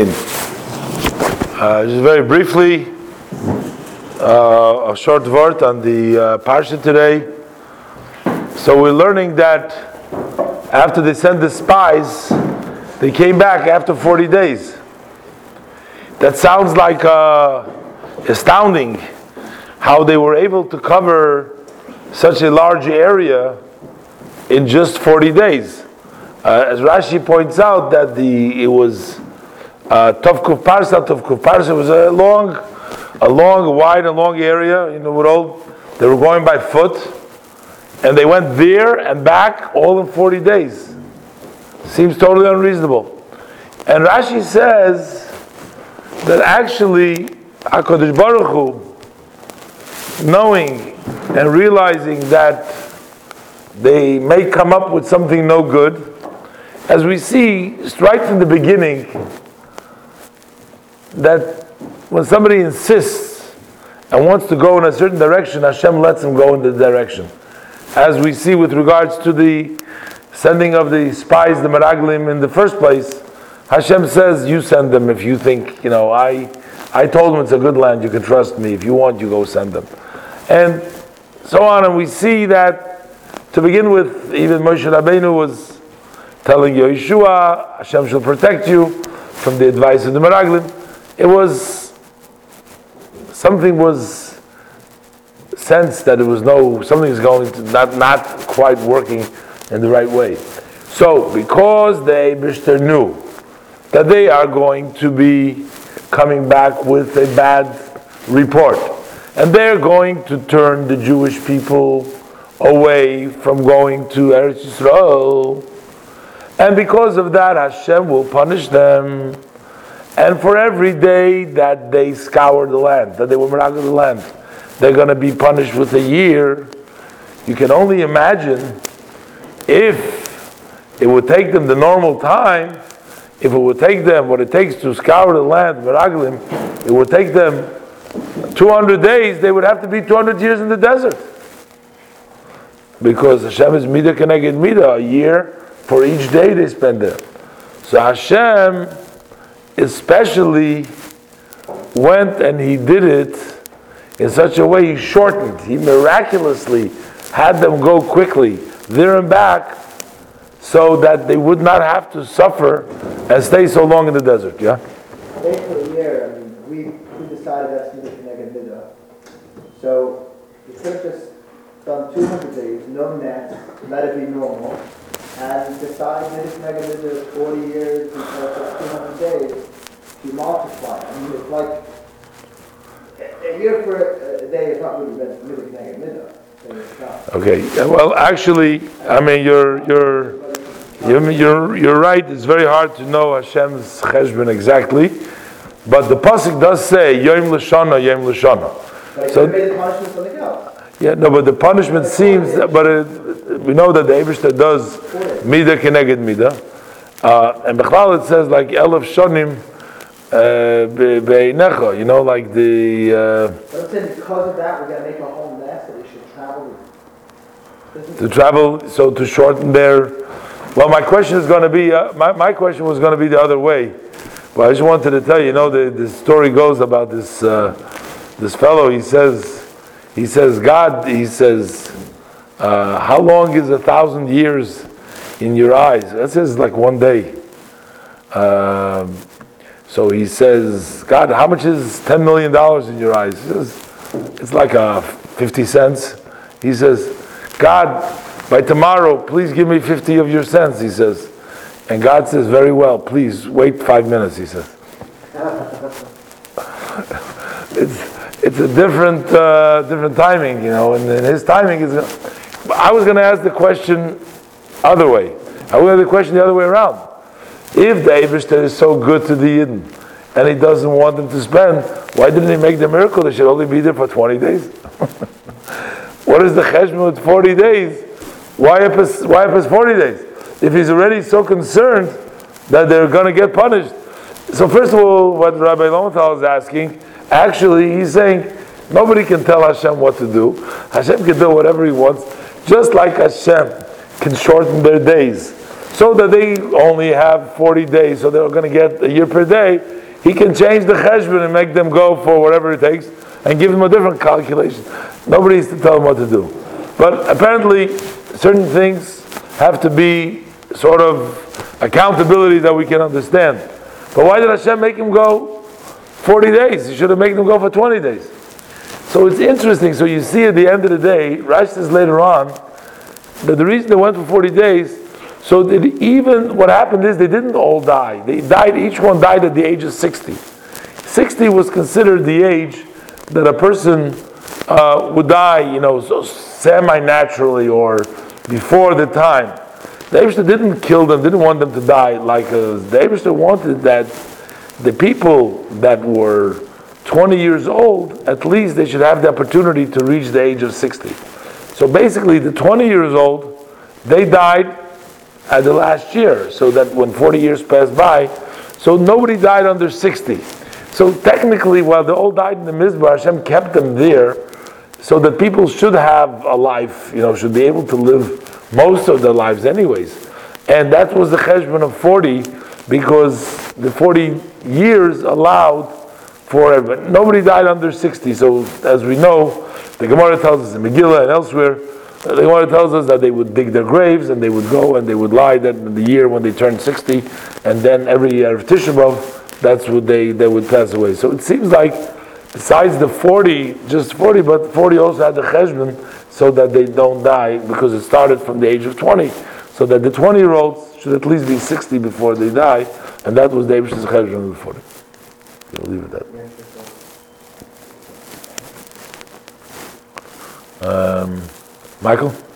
Uh, just very briefly, uh, a short word on the uh, parsha today. So we're learning that after they sent the spies, they came back after 40 days. That sounds like uh, astounding how they were able to cover such a large area in just 40 days. Uh, as Rashi points out, that the it was uh, Tovkuf Tovkuf was a long, a long, wide and long area. You know, all they were going by foot, and they went there and back all in 40 days. Seems totally unreasonable. And Rashi says that actually Hakadosh Baruch Hu, knowing and realizing that they may come up with something no good, as we see right from the beginning that when somebody insists and wants to go in a certain direction, Hashem lets him go in the direction. As we see with regards to the sending of the spies, the Meraglim, in the first place, Hashem says, You send them if you think, you know, I, I told them it's a good land, you can trust me. If you want, you go send them. And so on. And we see that, to begin with, even Moshe Rabbeinu was telling Yehoshua, Hashem shall protect you from the advice of the Meraglim it was something was sensed that it was no something's going to not not quite working in the right way. So because they Mr. knew that they are going to be coming back with a bad report, and they're going to turn the Jewish people away from going to Eretz Yisrael, and because of that, Hashem will punish them and for every day that they scour the land, that they were miracles the land, they're going to be punished with a year. You can only imagine if it would take them the normal time, if it would take them what it takes to scour the land, Meraglim, it would take them 200 days, they would have to be 200 years in the desert. Because Hashem is Midah Keneged Midah, a year for each day they spend there. So Hashem especially went and he did it in such a way he shortened, he miraculously had them go quickly there and back so that they would not have to suffer and stay so long in the desert. Yeah? A year, I mean, we, we decided that's the Midah. So the church has done 200 days, no net, let it be normal and decide that it's to 40 years because of 200 days, you multiply. I mean, it's like a year for a day is not really really negative Okay. Well, actually, I mean, you're you're you're you're, you're right. It's very hard to know Hashem's cheshbon exactly, but the pasuk does say Yom Lashana, Yom Lashana. So made the punishment something else. Yeah, no, but the punishment seems, but it, we know that the Eibershter does midah keneged midah, uh, and Bechlal it says like elef shonim uh, you know, like the. Uh, because of that, we got to make a whole mess that we should travel. To travel, so to shorten their. Well, my question is going to be. Uh, my my question was going to be the other way. But I just wanted to tell you, you know, the, the story goes about this uh, this fellow. He says he says, God, he says, uh, how long is a thousand years in your eyes? That says like one day. So he says, God, how much is $10 million in your eyes? Says, it's like a 50 cents. He says, God, by tomorrow, please give me 50 of your cents, he says. And God says, very well, please wait five minutes, he says. it's, it's a different uh, different timing, you know, and, and his timing is. I was going to ask the question other way. I will ask the question the other way around. If the Eibershter is so good to the Yidden and he doesn't want them to spend, why didn't he make the miracle? They should only be there for 20 days. what is the cheshbon with 40 days? Why up his, why up his 40 days? If he's already so concerned that they're going to get punished. So first of all, what Rabbi Lowenthal is asking, Actually, he's saying nobody can tell Hashem what to do. Hashem can do whatever he wants, just like Hashem can shorten their days so that they only have 40 days, so they're going to get a year per day, he can change the cheshbon and make them go for whatever it takes and give them a different calculation. Nobody needs to tell them what to do. But apparently, certain things have to be sort of accountability that we can understand. But why did Hashem make him go 40 days? He should have made him go for 20 days. So it's interesting. So you see at the end of the day, Rashi says later on that the reason they went for 40 days, so that even what happened is they didn't all die. They died, each one died at the age of 60. 60 was considered the age that a person uh, would die, you know, so semi naturally or before the time. The Eibershter didn't kill them, didn't want them to die like us. The wanted that the people that were 20 years old, at least they should have the opportunity to reach the age of 60. So basically, the 20 years old, they died at the last year, so that when 40 years passed by, so nobody died under 60. So technically, while they all died in the Midbar, Hashem kept them there, so that people should have a life, you know, should be able to live most of their lives anyways. And that was the cheshbon of 40, because the 40 years allowed for. Nobody died under 60, so as we know, the Gemara tells us in Megillah and elsewhere, the Gemara tells us that they would dig their graves and they would go and they would lie that the year when they turned 60, and then every year of Tisha B'Av, that's what they, they would pass away. So it seems like besides the 40, just 40, but 40 also had the cheshbon so that they don't die because it started from the age of 20. So that the 20 year olds should at least be 60 before they die, and that was the Abish's cheshbon before. We'll leave it at that. Um, Michael?